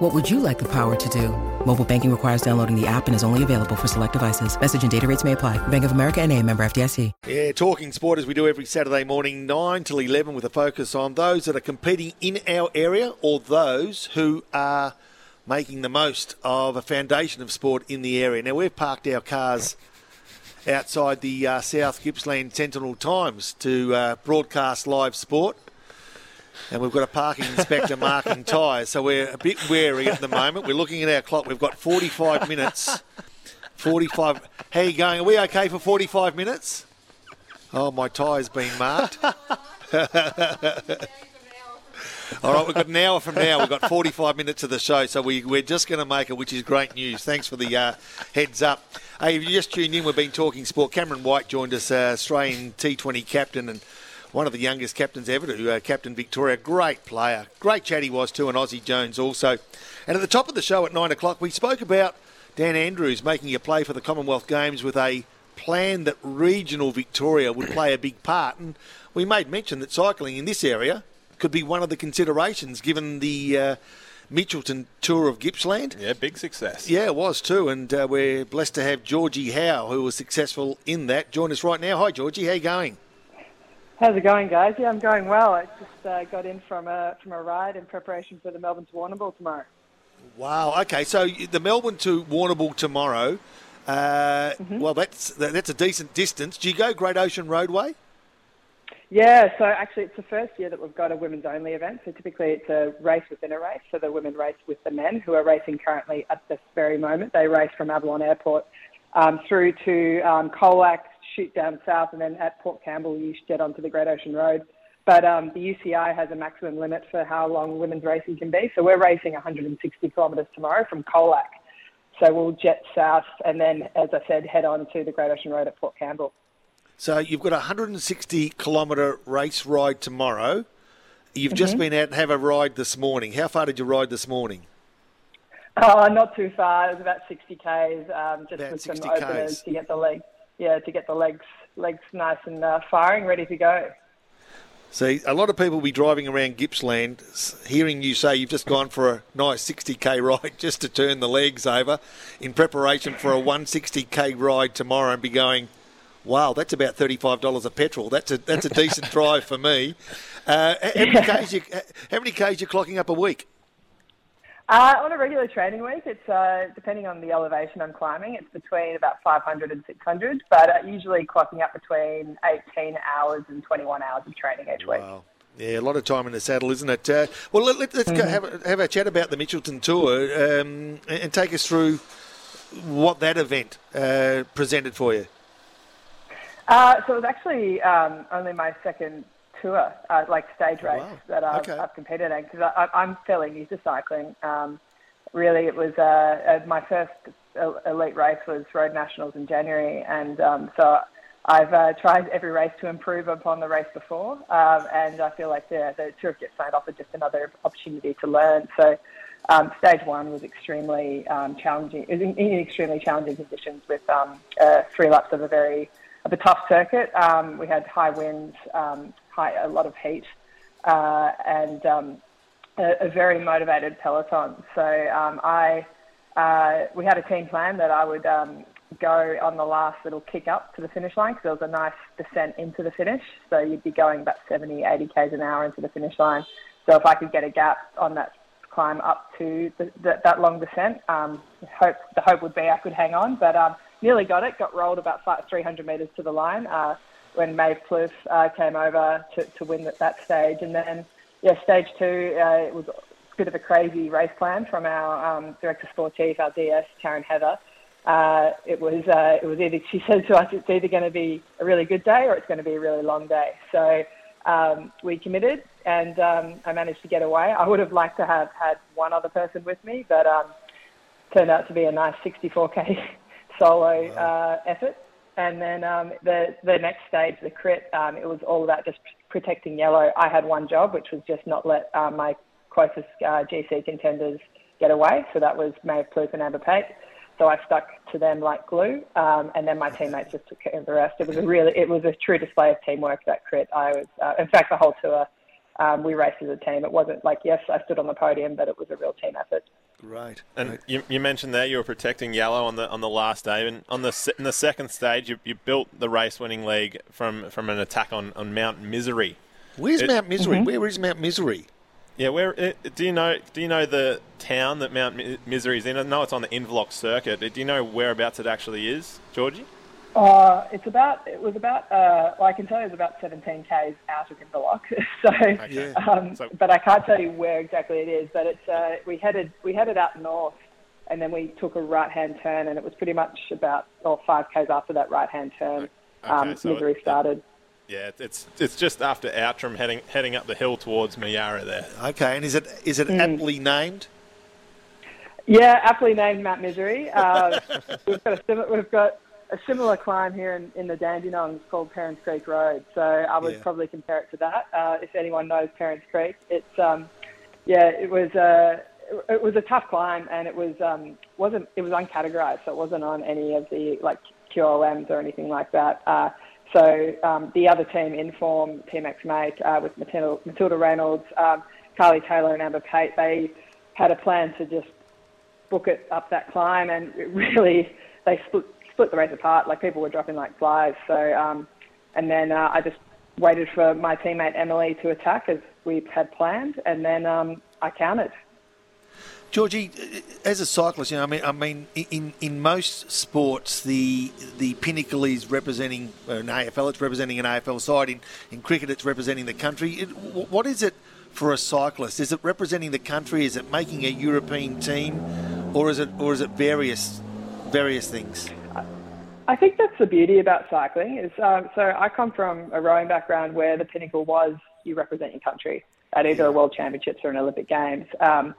What would you like the power to do? Mobile banking requires downloading the app and is only available for select devices. Message and data rates may apply. Bank of America and a member FDIC. Yeah, talking sport as we do every Saturday morning, 9 till 11, with a focus on those that are competing in our area or those who are making the most of a foundation of sport in the area. Now, we've parked our cars outside the uh, South Gippsland Sentinel Times to uh, broadcast live sport. And we've got a parking inspector marking tyres, so we're a bit wary at the moment. We're looking at our clock. We've got 45 minutes. 45. How are you going? Are we okay for 45 minutes? Oh, my tyre's been marked. All right, we've got an hour from now. We've got 45 minutes of the show, so we, we're just going to make it, which is great news. Thanks for the uh, heads up. Hey, if you just tuned in, we've been talking sport. Cameron White joined us, uh, Australian T20 captain and one of the youngest captains ever to uh, captain Victoria. Great player. Great chat he was too, and Aussie Jones also. And at the top of the show at 9 o'clock, we spoke about Dan Andrews making a play for the Commonwealth Games with a plan that regional Victoria would play a big part. And we made mention that cycling in this area could be one of the considerations given the uh, Mitchelton tour of Gippsland. Yeah, big success. Yeah, it was too, and uh, we're blessed to have Georgie Howe, who was successful in that, join us right now. Hi, Georgie. How you going? How's it going, guys? Yeah, I'm going well. I just uh, got in from a from a ride in preparation for the Melbourne to Warrnambool tomorrow. Wow. Okay, so the Melbourne to Warrnambool tomorrow. Uh, mm-hmm. Well, that's that's a decent distance. Do you go Great Ocean Roadway? Yeah, so actually it's the first year that we've got a women's only event. So typically it's a race within a race. So the women race with the men who are racing currently at this very moment. They race from Avalon Airport um, through to um, Colac, shoot down south, and then at Port Campbell you jet onto the Great Ocean Road. But um, the UCI has a maximum limit for how long women's racing can be. So we're racing 160 kilometres tomorrow from Colac. So we'll jet south and then, as I said, head on to the Great Ocean Road at Port Campbell. So you've got a 160 kilometre race ride tomorrow. You've mm-hmm. just been out and have a ride this morning. How far did you ride this morning? Oh, not too far. It was about 60 k's, um, just about with some openers to get the legs, yeah, to get the legs legs nice and uh, firing, ready to go. See, a lot of people will be driving around Gippsland, hearing you say you've just gone for a nice 60k ride just to turn the legs over in preparation for a 160k ride tomorrow, and be going, Wow, that's about thirty-five dollars a petrol. That's a that's a decent drive for me. Uh, how many k's you how many k's you clocking up a week? Uh, on a regular training week, it's uh, depending on the elevation I'm climbing. It's between about 500 and 600, but uh, usually clocking up between 18 hours and 21 hours of training each week. Wow. Yeah, a lot of time in the saddle, isn't it? Uh, well, let, us mm-hmm. go have, a, have a chat about the Mitchelton Tour um, and take us through what that event uh, presented for you. Uh, so it was actually um, only my second tour, uh, like stage oh, race, wow. that I've, okay. I've, competed in because I'm fairly new to cycling. Um, really, it was uh, uh, my first elite race was Road Nationals in January, and um, so I've uh, tried every race to improve upon the race before, um, and I feel like the, the Tour of Gippsland offered just another opportunity to learn. So. Um, stage one was extremely um, challenging, in, in, extremely challenging conditions with um, uh, three laps of a very of a tough circuit. Um, we had high winds, um, high, a lot of heat, uh, and um, a, a, very motivated peloton. So um, I, uh, we had a team plan that I would um, go on the last little kick up to the finish line because there was a nice descent into the finish. So you'd be going about 70, 80 k's an hour into the finish line. So if I could get a gap on that climb up to the, the, that long descent, um, hope the hope would be I could hang on, but nearly got it. Got rolled about 300 metres to the line uh, when Maeve Plouffe uh, came over to, to win at that stage. And then, yeah, stage two, uh, it was a bit of a crazy race plan from our um, director sportif, our DS, Taryn Heather. Uh, it was uh, it was either she said to us it's either going to be a really good day or it's going to be a really long day. So um, we committed and um, I managed to get away. I would have liked to have had one other person with me, but um, turned out to be a nice 64k solo uh, effort. And then um, the the next stage, the crit, um, it was all about just protecting yellow. I had one job, which was just not let uh, my closest uh, GC contenders get away. So that was Maeve Plouffe and Amber Pate. So I stuck to them like glue, um, and then my teammates just took care of the rest. It was a really, it was a true display of teamwork that crit. I was, uh, in fact, the whole tour, um, we raced as a team. It wasn't like yes, I stood on the podium, but it was a real team effort. Great. And you, you, mentioned there you were protecting yellow on the on the last day, and on the in the second stage, you, you built the race-winning league from from an attack on, on Mount Misery. Where's it, Mount Misery? Mm-hmm. Where is Mount Misery? Yeah, where do you know? Do you know the town that Mount Misery is in? I know it's on the Inverloch circuit. Do you know whereabouts it actually is, Georgie? Uh, it's about. It was about. Uh, well, I can tell you it's about 17 k's out of Inverloch. so, okay. um, so, but I can't tell you where exactly it is. But it's. Uh, we headed. We headed out north, and then we took a right-hand turn, and it was pretty much about or five k's after that right-hand turn. Okay, um, so Misery it, started. Yeah, it's it's just after Outtrim, heading heading up the hill towards Moyarra there. Okay, and is it is it mm. aptly named? Yeah, aptly named Mount Misery. Uh, we've got a similar, we've got a similar climb here in, in the Dandenongs called Perrins Creek Road. So I would yeah. probably compare it to that. Uh, if anyone knows Parents Creek, it's um, yeah, it was a uh, it was a tough climb, and it was um, wasn't it was uncategorized, so it wasn't on any of the like QOMs or anything like that. Uh, so um, the other team, Inform, TMX Make, uh, with Matilda, Matilda Reynolds, um, Carly Taylor, and Amber Pate, they had a plan to just book it up that climb, and it really they split split the race apart. Like people were dropping like flies. So, um, and then uh, I just waited for my teammate Emily to attack as we had planned, and then um, I counted. Georgie, as a cyclist, you know, I mean, I mean, in, in most sports, the the pinnacle is representing an AFL. It's representing an AFL side. In in cricket, it's representing the country. It, what is it for a cyclist? Is it representing the country? Is it making a European team, or is it or is it various various things? I think that's the beauty about cycling. Is um, so I come from a rowing background where the pinnacle was you represent your country at either a World Championships or an Olympic Games, um,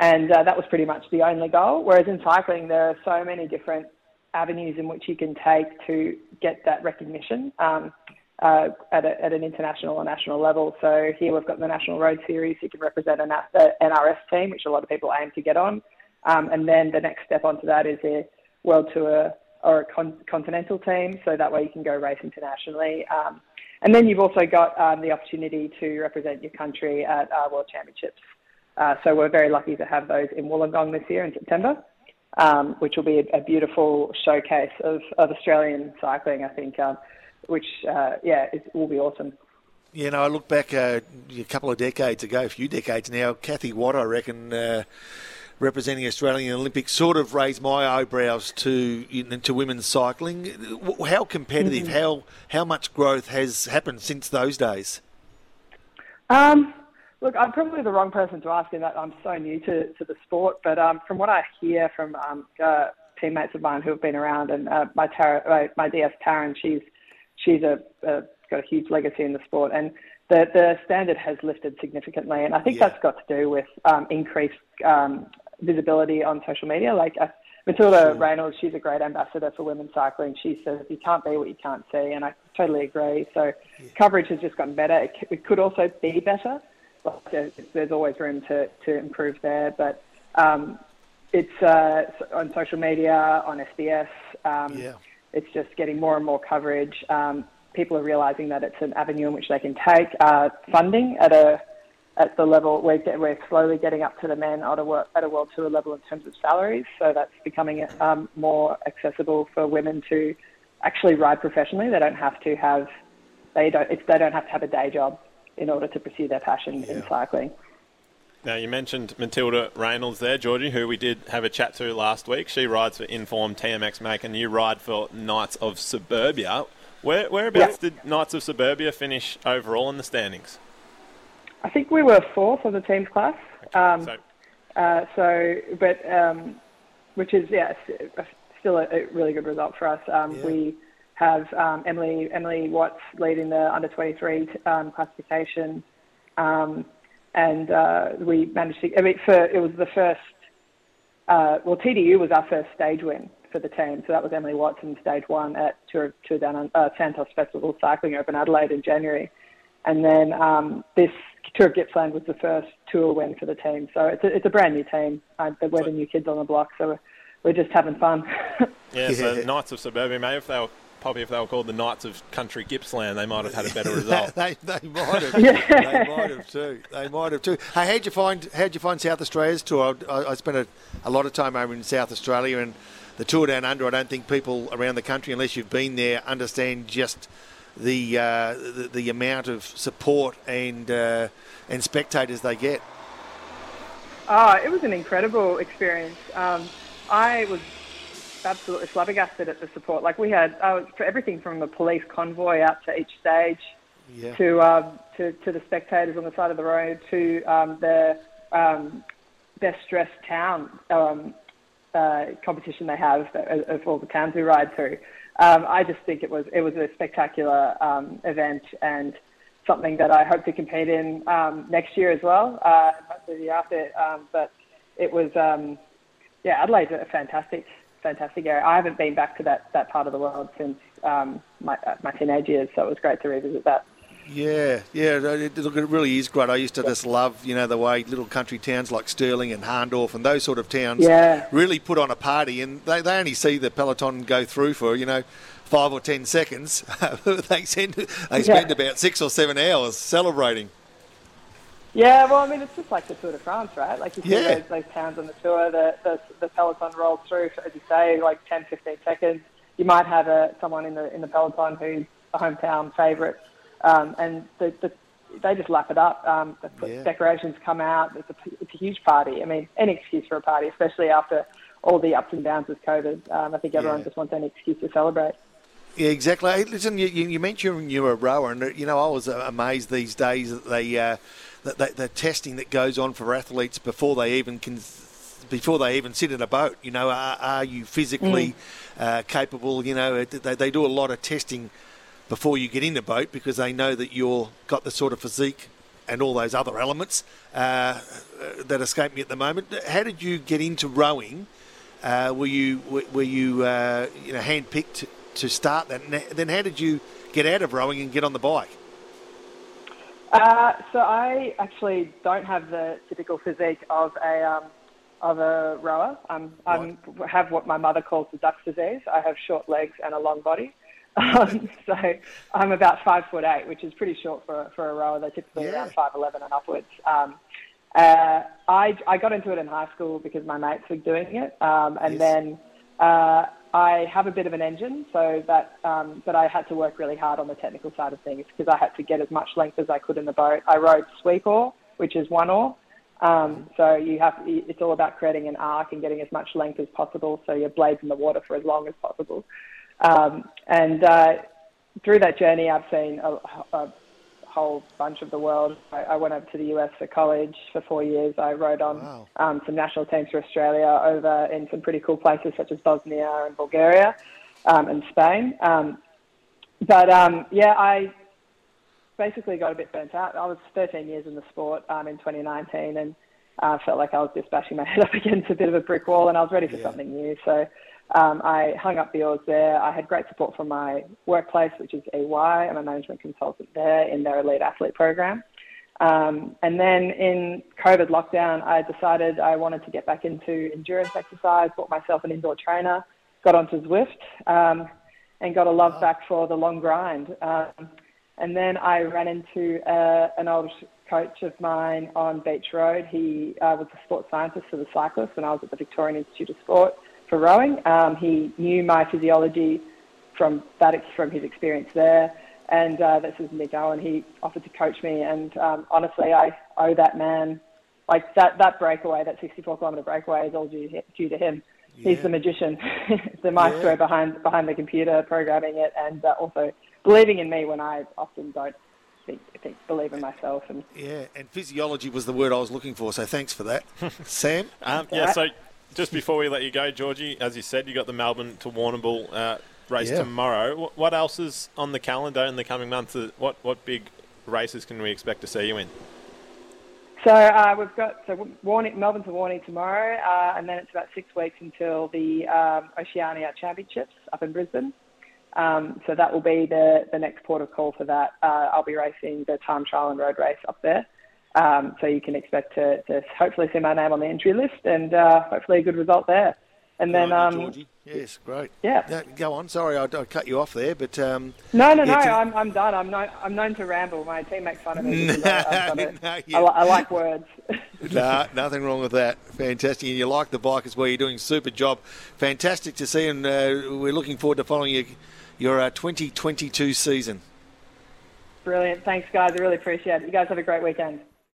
and uh, that was pretty much the only goal. Whereas in cycling, there are so many different avenues in which you can take to get that recognition. Um, uh, at, a, at, an international or national level. So here we've got the National Road Series. You can represent an NRS team, which a lot of people aim to get on. Um, and then the next step onto that is a World Tour or a con- continental team, so that way you can go race internationally. Um, and then you've also got um, the opportunity to represent your country at World Championships. Uh, so we're very lucky to have those in Wollongong this year in September, um, which will be a, a, beautiful showcase of, of Australian cycling, I think, um, which, uh, yeah, it will be awesome. You know, I look back uh, a couple of decades ago, a few decades now, Kathy Watt, I reckon uh, representing Australia in the Olympics sort of raised my eyebrows to to women's cycling. How competitive, mm-hmm. how how much growth has happened since those days? Um, look, I'm probably the wrong person to ask in that I'm so new to, to the sport, but um, from what I hear from um, uh, teammates of mine who have been around, and uh, my, Tara, uh, my DS Taryn, she's she's a, a, got a huge legacy in the sport, and the, the standard has lifted significantly, and I think yeah. that's got to do with um, increased um, visibility on social media. Like uh, Matilda. Reynolds, she's a great ambassador for women's cycling. She says you can't be what you can't see, and I totally agree. So yeah. coverage has just gotten better. It, it could also be better. But there's, there's, always room to, to improve there, but um, it's uh, on social media, on SBS. Um, yeah. It's just getting more and more coverage. Um, people are realizing that it's an avenue in which they can take uh, funding at a at the level we're, get, we're slowly getting up to the men at a, at a world tour level in terms of salaries. So that's becoming um, more accessible for women to actually ride professionally. They don't have to have they don't they don't have to have a day job in order to pursue their passion yeah. in cycling. Now you mentioned Matilda Reynolds there, Georgie, who we did have a chat to last week. She rides for Inform TMX Make, and you ride for Knights of Suburbia. Where, whereabouts yeah. did Knights of Suburbia finish overall in the standings? I think we were fourth of the team's class. Um, so. Uh, so, but um, which is yeah, still a, a, really good result for us. Um, yeah. We have um, Emily Emily Watts leading the under 23 um, classification, um, and uh, we managed to. I mean, for it was the first. Uh, well, TDU was our first stage win. for the team. So that was Emily Watson, stage one at Tour, Tour Down uh, Santos Festival Cycling Open Adelaide in January. And then um, this Tour of Gippsland was the first tour win for the team. So it's a, it's a brand new team. Uh, we're the new kids on the block, so we're, we're just having fun. yeah, so Knights of Suburbia, maybe if they were probably if they were called the Knights of Country Gippsland, they might have had a better result. they, they might have. yeah. They might have too. They might have too. Hey, how'd you find how'd you find South Australia's tour? I, I spent a, a lot of time over in South Australia and the tour down under. I don't think people around the country, unless you've been there, understand just the uh, the, the, amount of support and uh, and spectators they get. Oh, it was an incredible experience. Um, I was absolutely flabbergasted at the support. Like we had uh, for everything from the police convoy out to each stage, yeah. to, um, to to the spectators on the side of the road, to um, the um, best dressed town um, uh, competition they have of, of, all the towns we ride through. Um, I just think it was it was a spectacular um, event and something that I hope to compete in um, next year as well, uh, hopefully the year after. but it was yeah, Adelaide's a fantastic fantastic area. I haven't been back to that, that part of the world since um, my, uh, my teenage years, so it was great to revisit that. Yeah, yeah, it, look, it really is great. I used to just love, you know, the way little country towns like Stirling and Hahndorf and those sort of towns yeah. really put on a party, and they, they only see the peloton go through for, you know, five or ten seconds. they spend, they spend yeah. about six or seven hours celebrating. Yeah, well, I mean, it's just like the Tour de France, right? Like you see yeah. those, those towns on the tour, the, the, the peloton rolls through, as you say, like 10, 15 seconds. You might have a, someone in the in the peloton who's a hometown favourite, um, and the, the, they just lap it up. Um, the yeah. decorations come out. It's a, it's a huge party. I mean, any excuse for a party, especially after all the ups and downs with COVID. Um, I think everyone yeah. just wants any excuse to celebrate. Yeah, exactly. Hey, listen, you, you mentioned you were a rower, and you know I was amazed these days that they. Uh, the, the, the, testing that goes on for athletes before they even can before they even sit in a boat. You know, are, are you physically mm. uh, capable? You know, they, they do a lot of testing before you get in the boat because they know that you're got the sort of physique and all those other elements uh, that escape me at the moment. How did you get into rowing? Uh, were you were you uh, you know handpicked to start that? And then how did you get out of rowing and get on the bike? Uh, so I actually don't have the typical physique of a um, of a rower. Um, I have what my mother calls the duck's disease. I have short legs and a long body. Um, so I'm about five foot eight, which is pretty short for for a rower. They're typically yeah. around five eleven and upwards. Um, uh, I I got into it in high school because my mates were doing it, um, and yes. then uh, I have a bit of an engine, so that um, but I had to work really hard on the technical side of things because I had to get as much length as I could in the boat. I rode sweep oar, which is one oar. Um, so you have it's all about creating an arc and getting as much length as possible, so your blades in the water for as long as possible. Um, and uh, through that journey, I've seen a, a whole bunch of the world. I, I, went over to the US for college for four years. I rode on wow. um, some national teams for Australia over in some pretty cool places such as Bosnia and Bulgaria um, and Spain. Um, but um, yeah, I basically got a bit burnt out. I was 13 years in the sport um, in 2019 and uh, felt like I was just bashing my head up against a bit of a brick wall and I was ready for yeah. something new. So um, I hung up the oars there. I had great support from my workplace, which is EY. I'm a management consultant there in their elite athlete program. Um, and then in COVID lockdown, I decided I wanted to get back into endurance exercise, bought myself an indoor trainer, got onto Zwift, um, and got a love back for the long grind. Um, and then I ran into uh, an old coach of mine on Beach Road. He uh, was a sports scientist for the cyclists when I was at the Victorian Institute of Sport for rowing. Um, he knew my physiology from that from his experience there, and uh, this is Nick Owen. He offered to coach me, and um, honestly, I owe that man like that that breakaway, that 64 kilometer breakaway, is all due, due to him. Yeah. He's the magician, the maestro yeah. behind behind the computer, programming it, and uh, also believing in me when I often don't think, think believe in myself. And yeah, and physiology was the word I was looking for. So thanks for that, Sam. Um, yeah, so just before we let you go, Georgie, as you said, you got the Melbourne to Warrnambool uh, race yeah. tomorrow. What else is on the calendar in the coming months? What what big races can we expect to see you in? So uh, we've got so Warning, Melbourne to Warning tomorrow, uh, and then it's about six weeks until the um, Oceania Championships up in Brisbane. Um, so that will be the, the next port of call for that. Uh, I'll be racing the time trial and road race up there. Um, so you can expect to, to, hopefully see my name on the entry list and uh, hopefully a good result there. And then, um, Georgie. yes, great. Yeah. No, go on. Sorry, I, I, cut you off there, but um, no, no, yeah, no. To... I'm, I'm done. I'm known, I'm known to ramble. My team makes fun of me. no, I, no, yeah. I, I, like words. no, nothing wrong with that. Fantastic, and you like the bike as well. You're doing a super job. Fantastic to see, and uh, we're looking forward to following you, your uh, 2022 season. Brilliant. Thanks, guys. I really appreciate it. You guys have a great weekend.